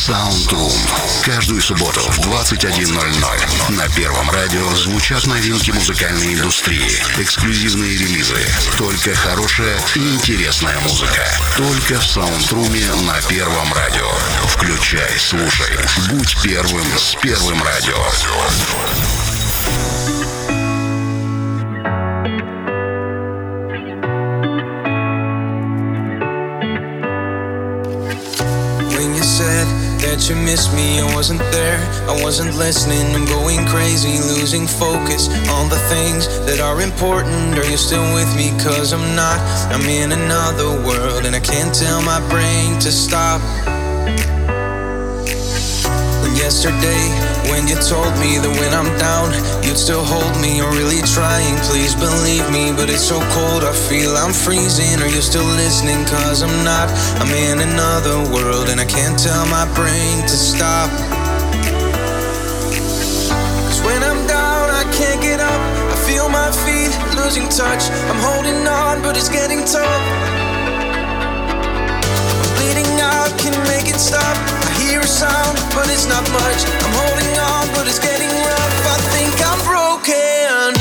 Soundroom. Каждую субботу в 21.00 на Первом радио звучат новинки музыкальной индустрии, эксклюзивные релизы. Только хорошая и интересная музыка. Только в Саундруме на Первом радио. Включай, слушай. Будь первым с Первым радио. That you missed me, I wasn't there, I wasn't listening. I'm going crazy, losing focus on the things that are important. Are you still with me? Cause I'm not. I'm in another world, and I can't tell my brain to stop yesterday when you told me that when I'm down, you'd still hold me. You're really trying, please believe me. But it's so cold, I feel I'm freezing. Are you still listening? Cause I'm not. I'm in another world and I can't tell my brain to stop. Cause when I'm down, I can't get up. I feel my feet losing touch. I'm holding on, but it's getting tough. I'm bleeding out, can make it stop hear a sound, but it's not much. I'm holding on, but it's getting rough. I think I'm broken.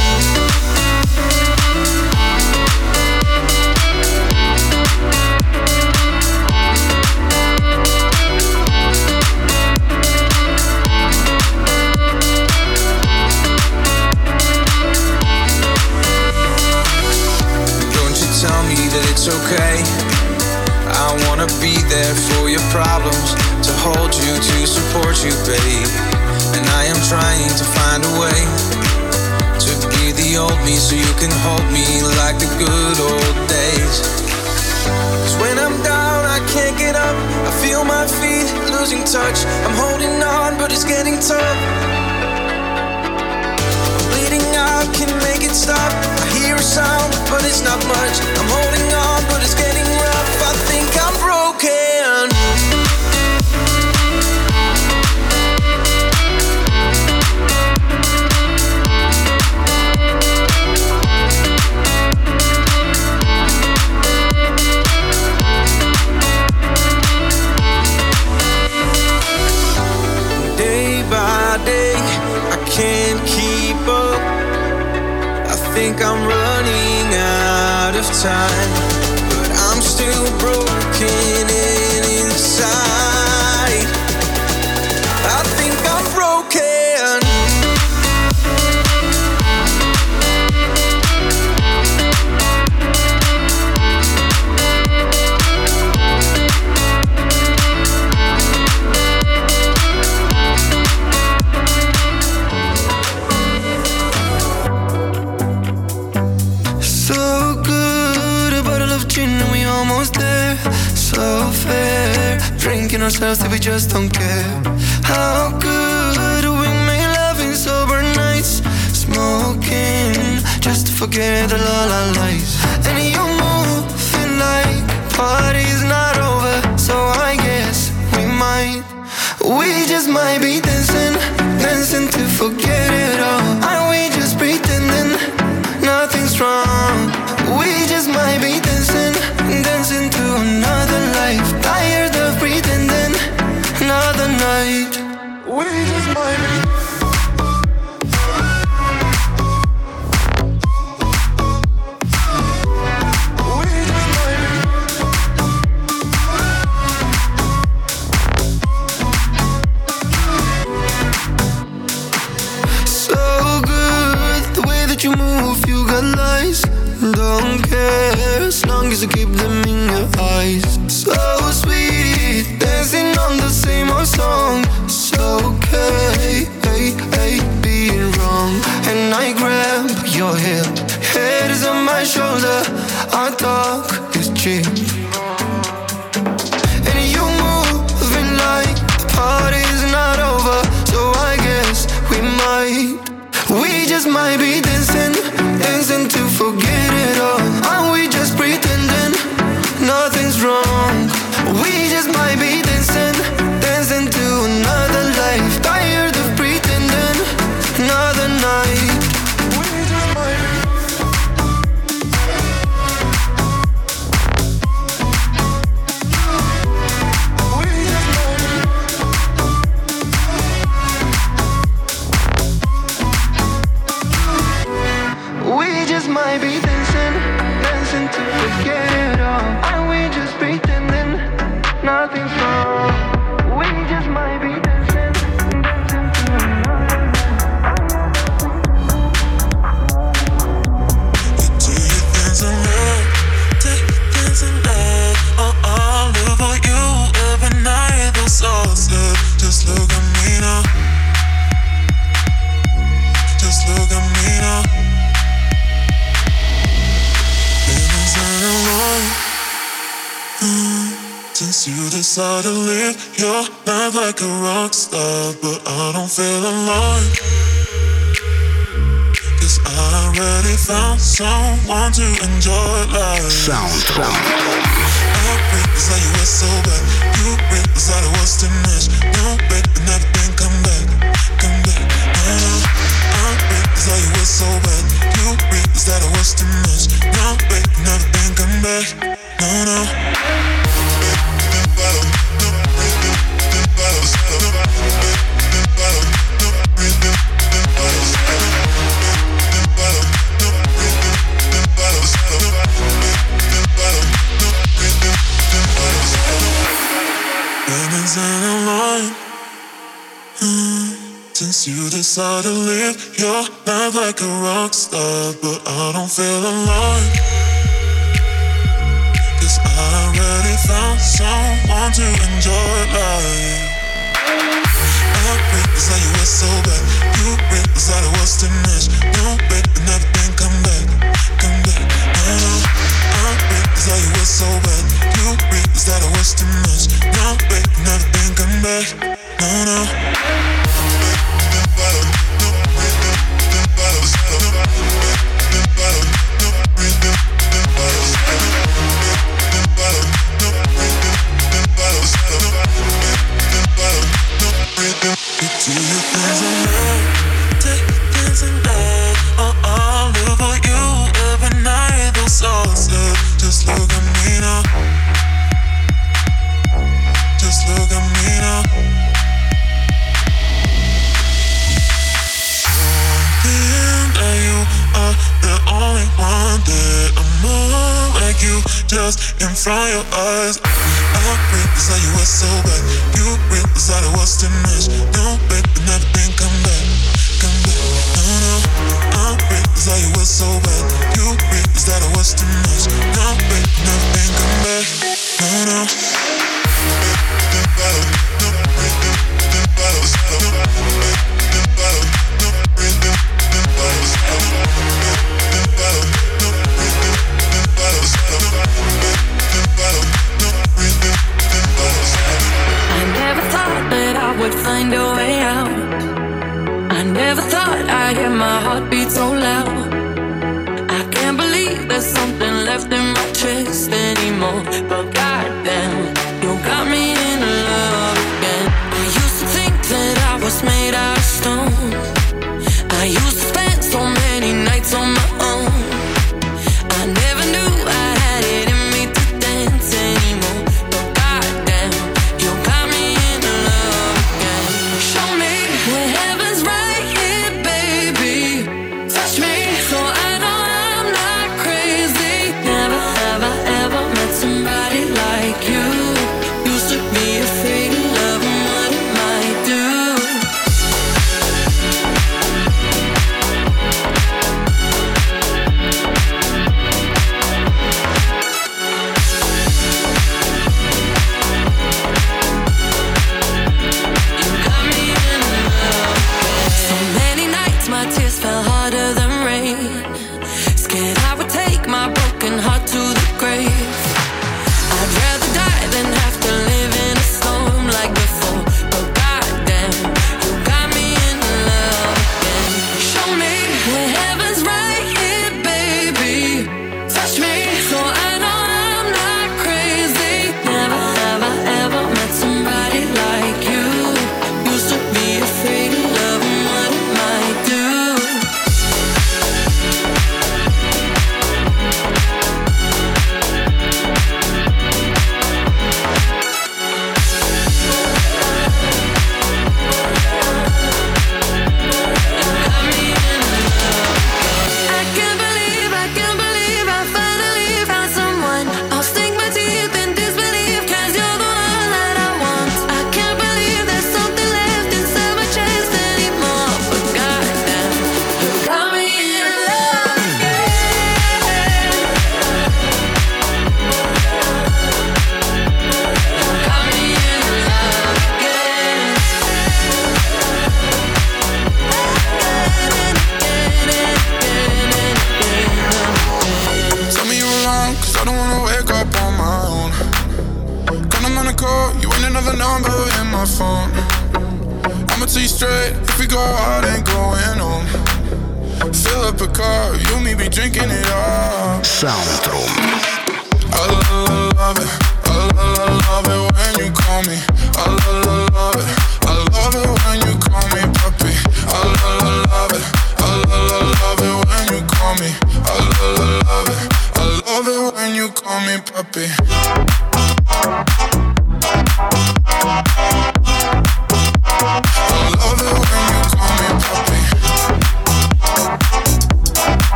Don't you tell me that it's okay I wanna be there for your problems, to hold you, to support you, babe. And I am trying to find a way to be the old me so you can hold me like the good old days. Cause when I'm down, I can't get up. I feel my feet losing touch. I'm holding on, but it's getting tough. Bleeding out can make it stop. I hear a sound, but it's not much. I'm holding on, but it's getting. I ourselves till we just don't care. How could we make love in sober nights, smoking just to forget all our lies. And you're moving like party's not over, so I guess we might, we just might be dancing, dancing to forget it all. Are we just pretending? nothing's wrong. We just might be long as you keep them in your eyes. So sweet, dancing on the same old song. So okay, hey, hey, being wrong. And I grab your hip, head is on my shoulder. Our talk is cheap. And you moving like the party's not over. So I guess we might, we just might be dancing, dancing to forget it all. Are like a rock star, but I don't feel alive. Cause I already found someone to enjoy life. Sound, sound. I so bad. You too much. You never try to live your life like a rock star, but I don't feel alive. Cause I already found someone to enjoy. there's something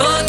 Isla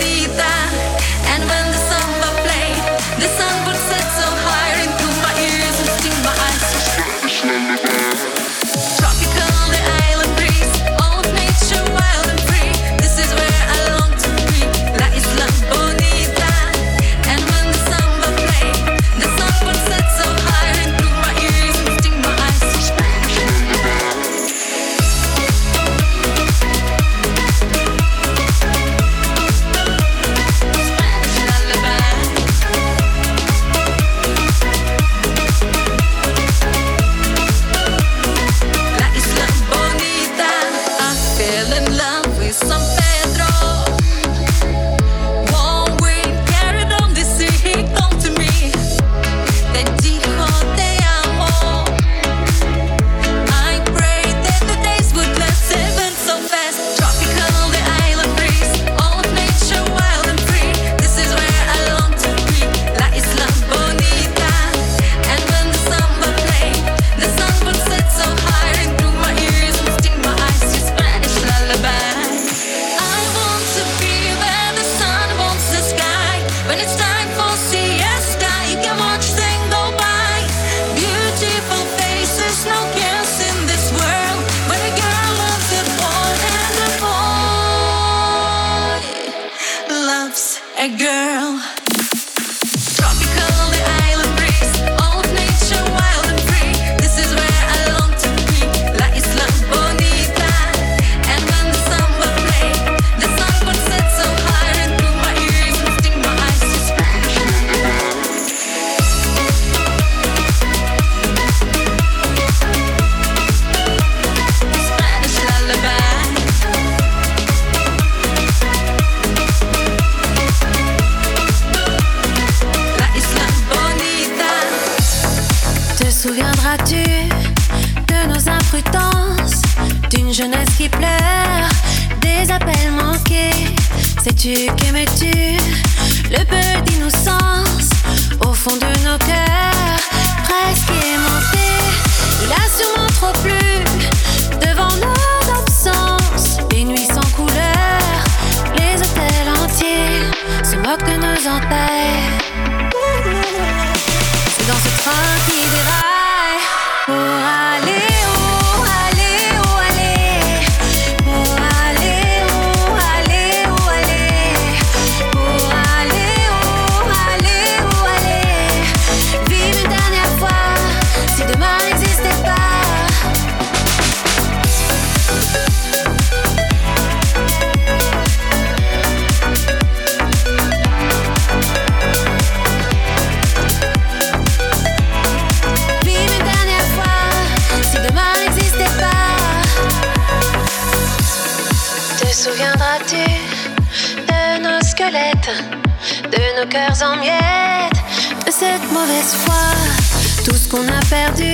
mauvaise foi, tout ce qu'on a perdu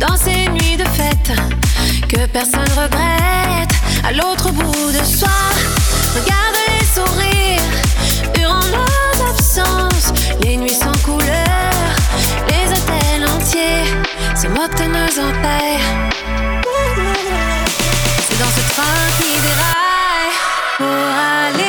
dans ces nuits de fête, que personne regrette à l'autre bout de soi. Regarde les sourires, durant nos absences, les nuits sans couleur, les hôtels entiers se moquent de nos. C'est dans ce train qui déraille pour aller.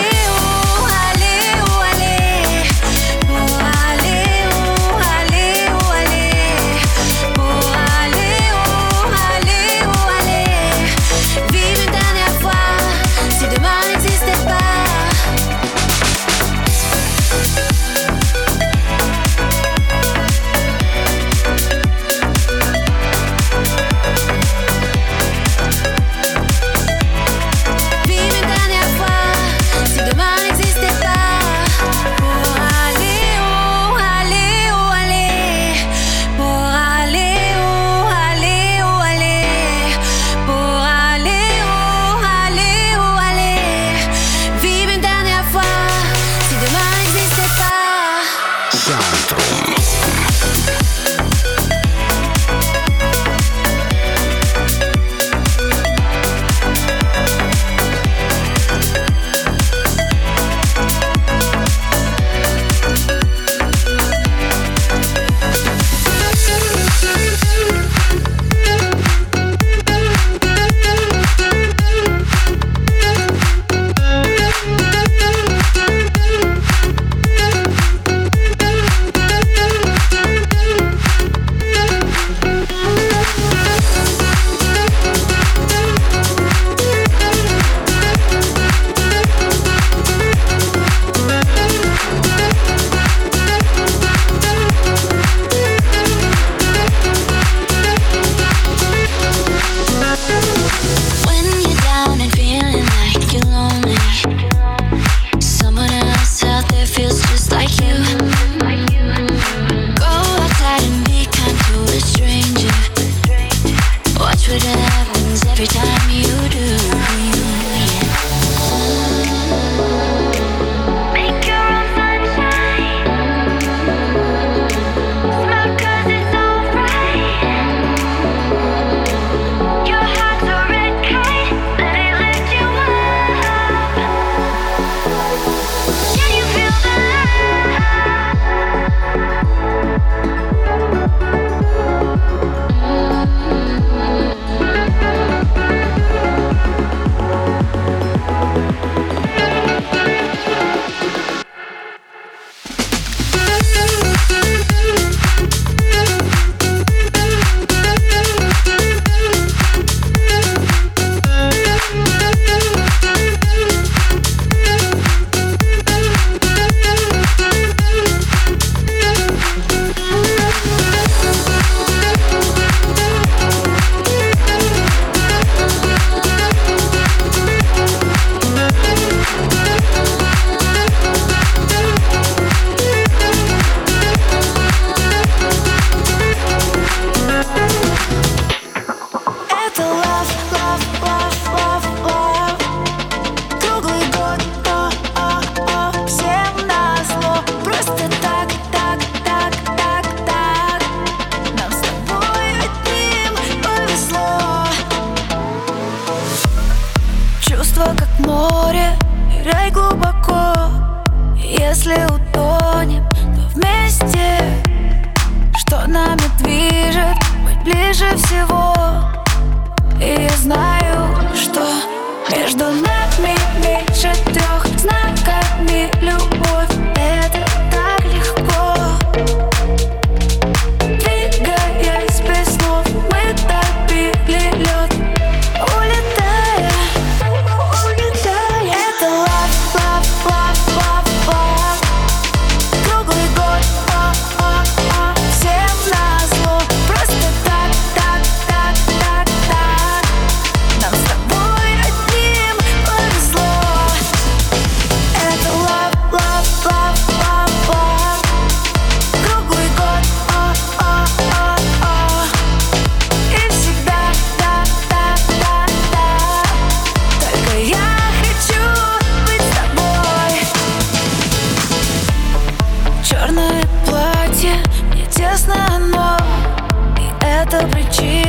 the bridge.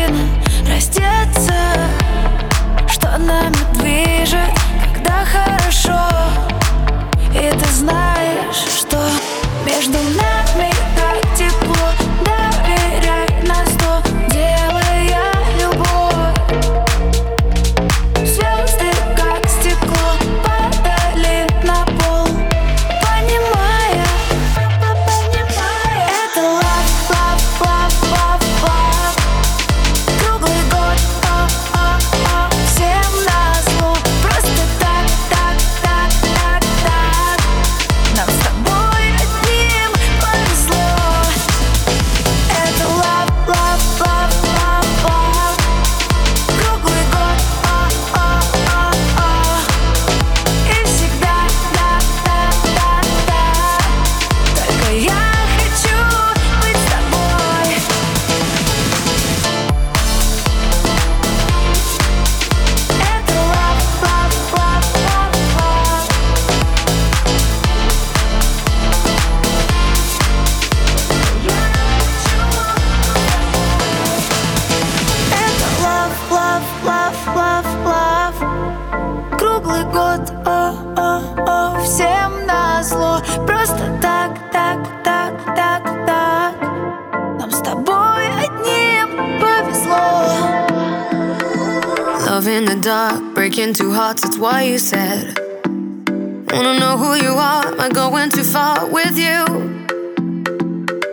with you.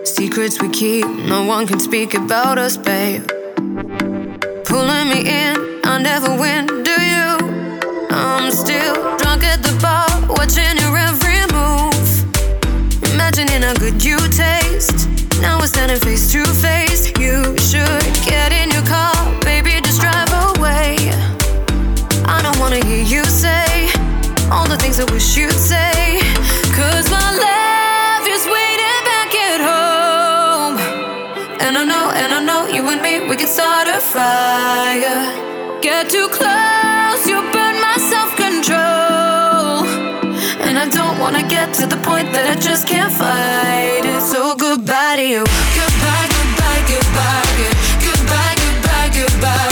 Secrets we keep, no one can speak about us, babe. Pulling me in, I never win, do you? I'm still drunk at the bar, watching your every move. Imagining how good you taste. Now we're standing face to face. You should get in your car, baby, just drive away. I don't wanna hear you say all the things I wish you'd say. Can start a fire. Get too close, you burn my self control. And I don't wanna get to the point that I just can't fight it. So goodbye to you. Goodbye, goodbye, goodbye, goodbye, goodbye, goodbye, goodbye.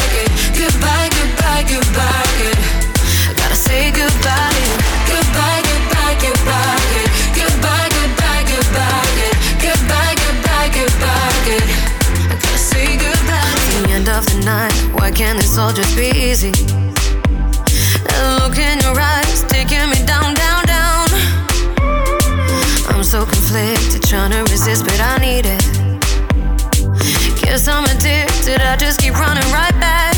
night. Why can't this all just be easy? That look in your eyes, taking me down, down, down. I'm so conflicted, trying to resist, but I need it. Guess I'm addicted, I just keep running right back.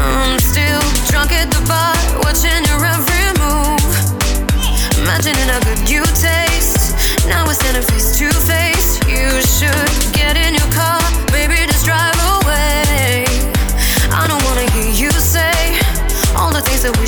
I'm still drunk at the bar, watching your every move. Imagining how good you taste. Now we're standing face to face.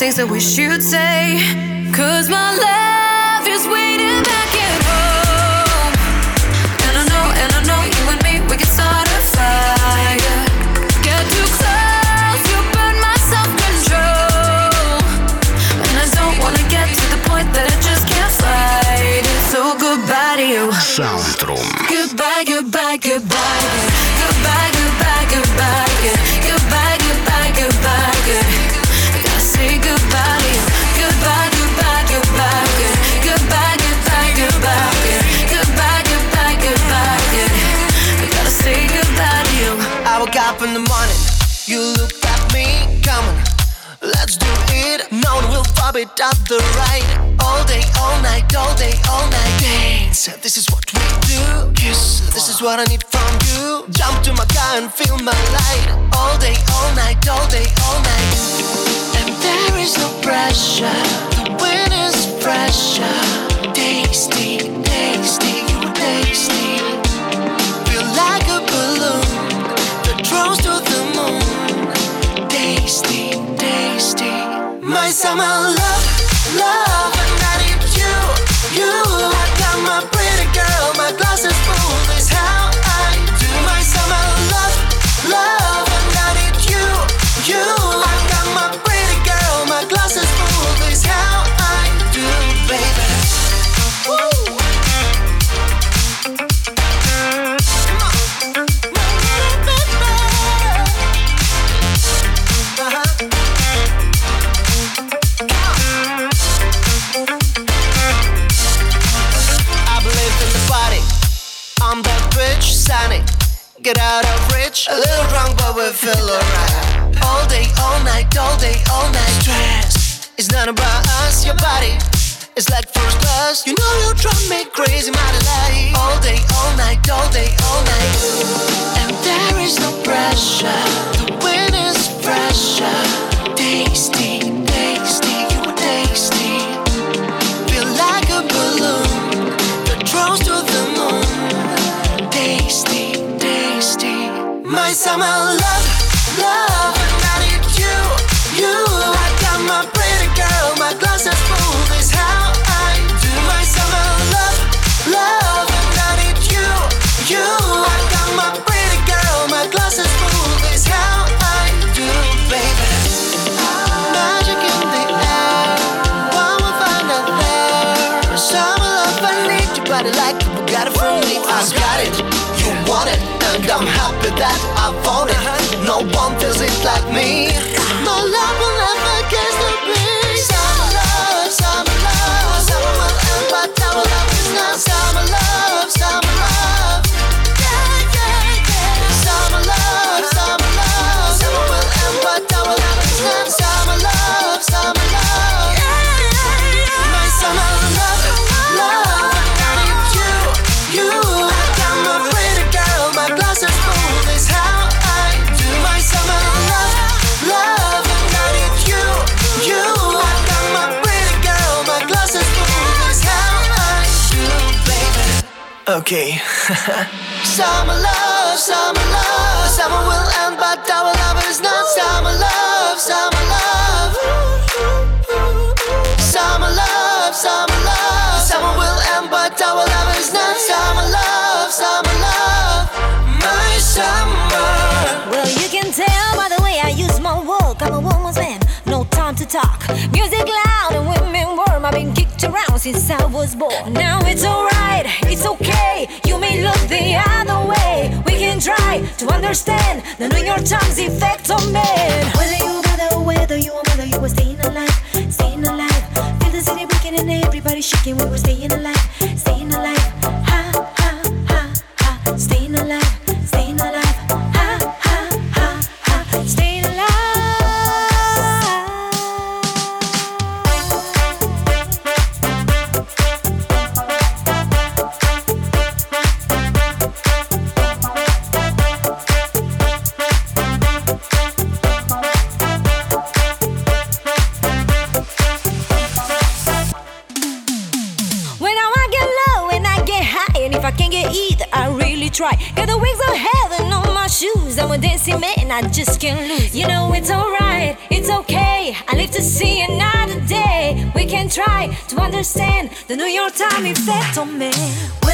takes a wish you'd say. It up the right. All day, all night, all day, all night. Dance, this is what we do. Kiss, this is what I need from you. Jump to my car and feel my light. All day, all night, all day, all night. And there is no pressure. The wind is fresher. Tasty, tasty, you tasty. My summer love, love, Get out of reach. a little drunk, but we feel alright. All day, all night, all day, all night. Stress is not about us, your body. It's like first class. You know you drive me crazy, my delight. All day, all night, all day, all night. And there is no pressure. The wind is fresher. Tasty, My that I it. No one feels it like me. Okay. summer love, summer love. Summer will end, but our love is not summer love, summer love. Summer love, summer love. Summer will end, but our love is not summer love, summer love. My summer. Well, you can tell by the way I use my walk. I'm a woman's man, no time to talk. Music around since I was born. Now it's alright, it's okay. You may look the other way. We can try to understand the New York Times effect on men. Whether you bother, whether you a mother, you were staying alive, staying alive. Feel the city breaking and everybody shaking. We were staying alive, New York Times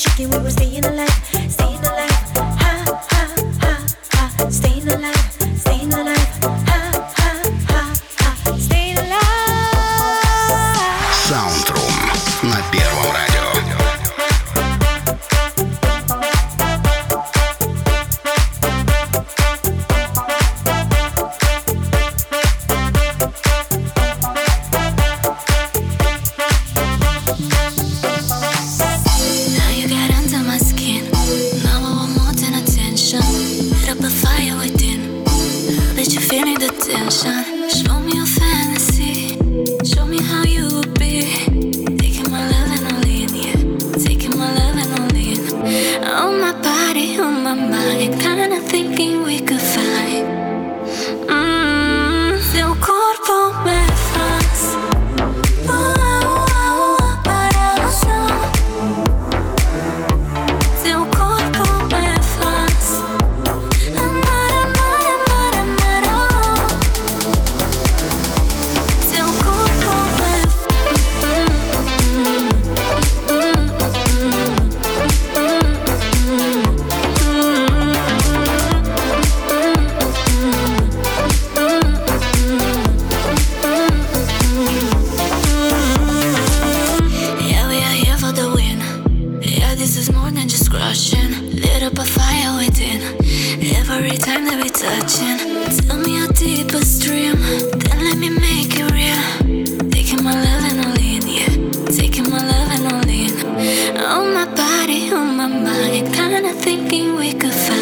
shaking what staying alive. is crushing. Lit up a fire within. Every time that we touching, tell me your deepest dream. Then let me make it real. Taking my love and all in, yeah. Taking my love and all in. On my body, on my mind, kinda thinking we could find.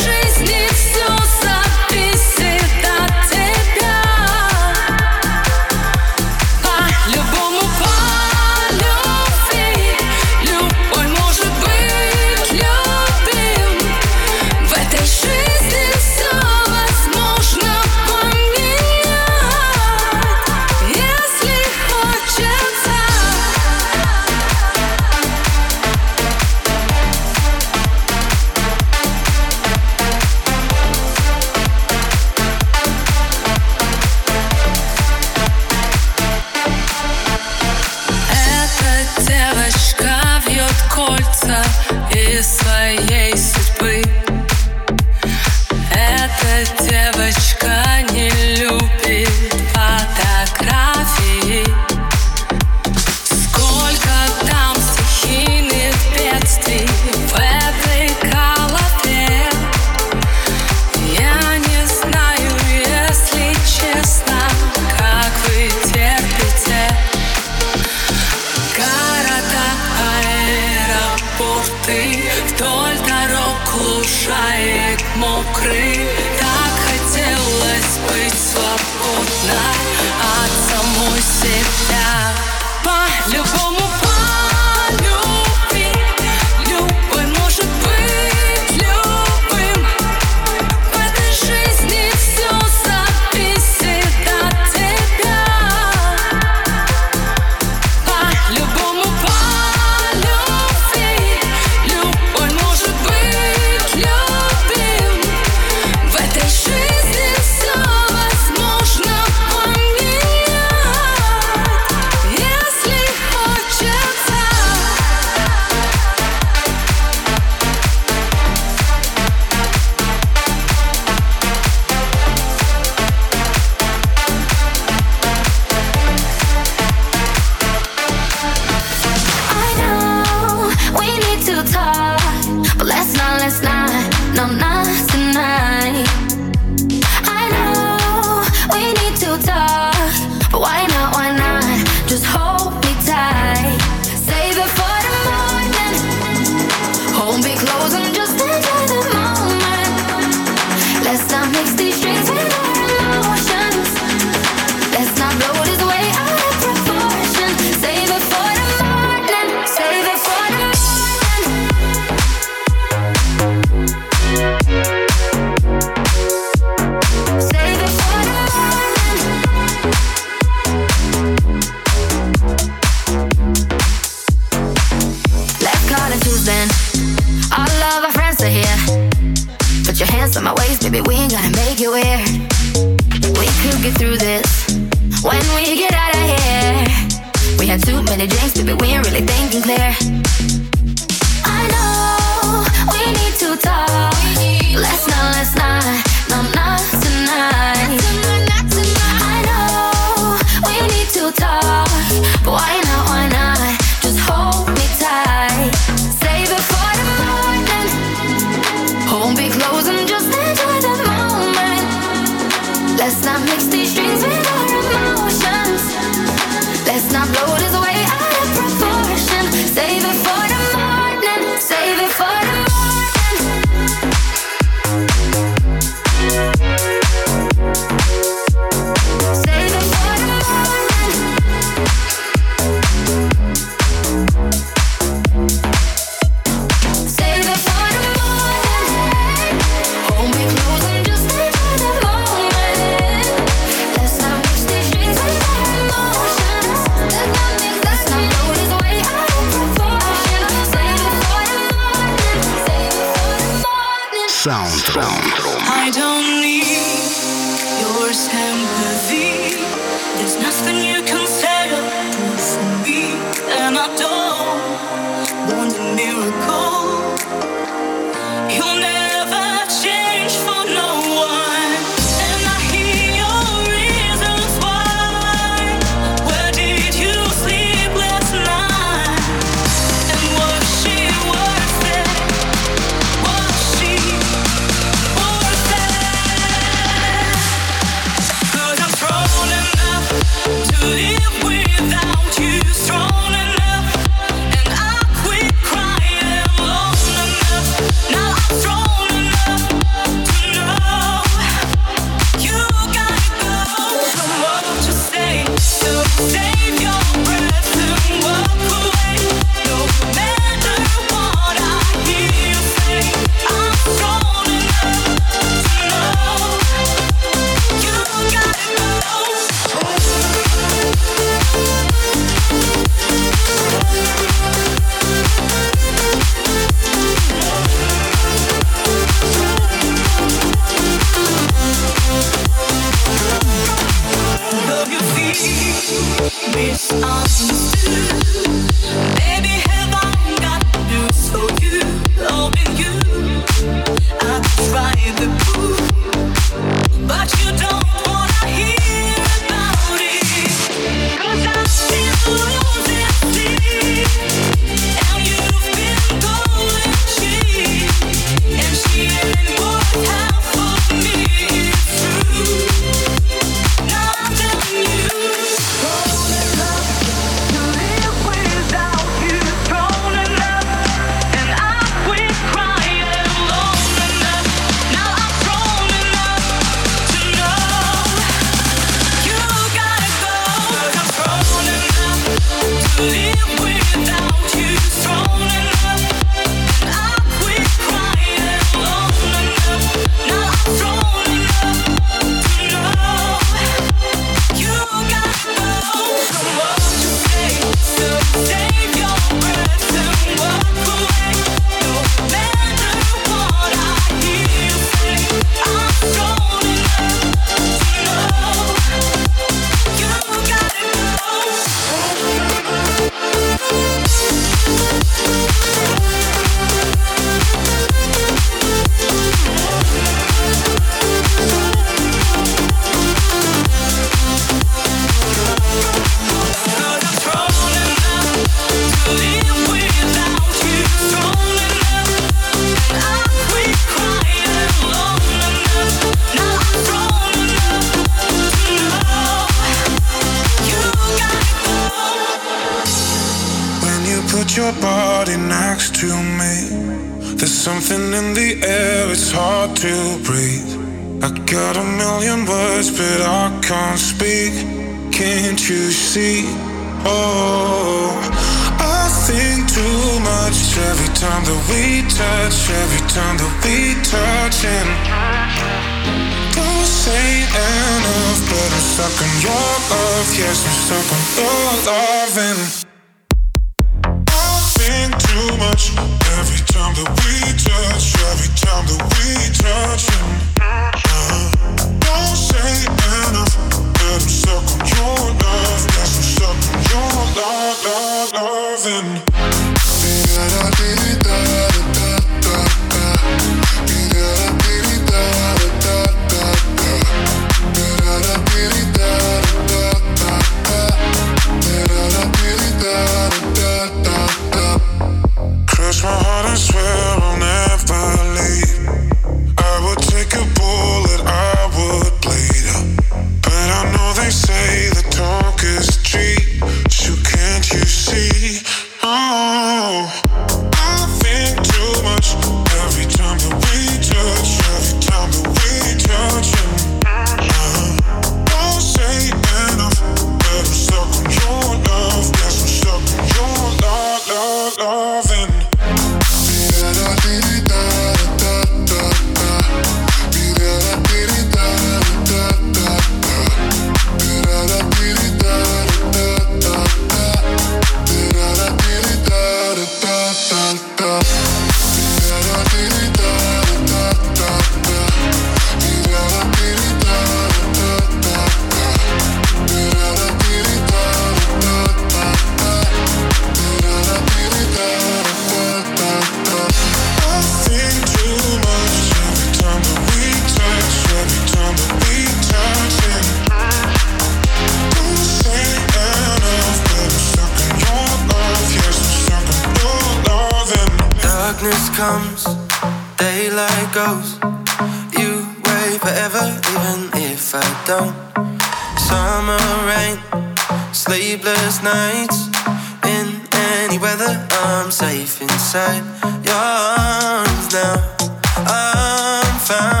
I'm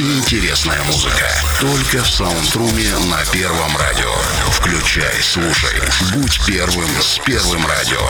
интересная музыка. Только в Саундруме на Первом радио. Включай, слушай. Будь первым с Первым радио.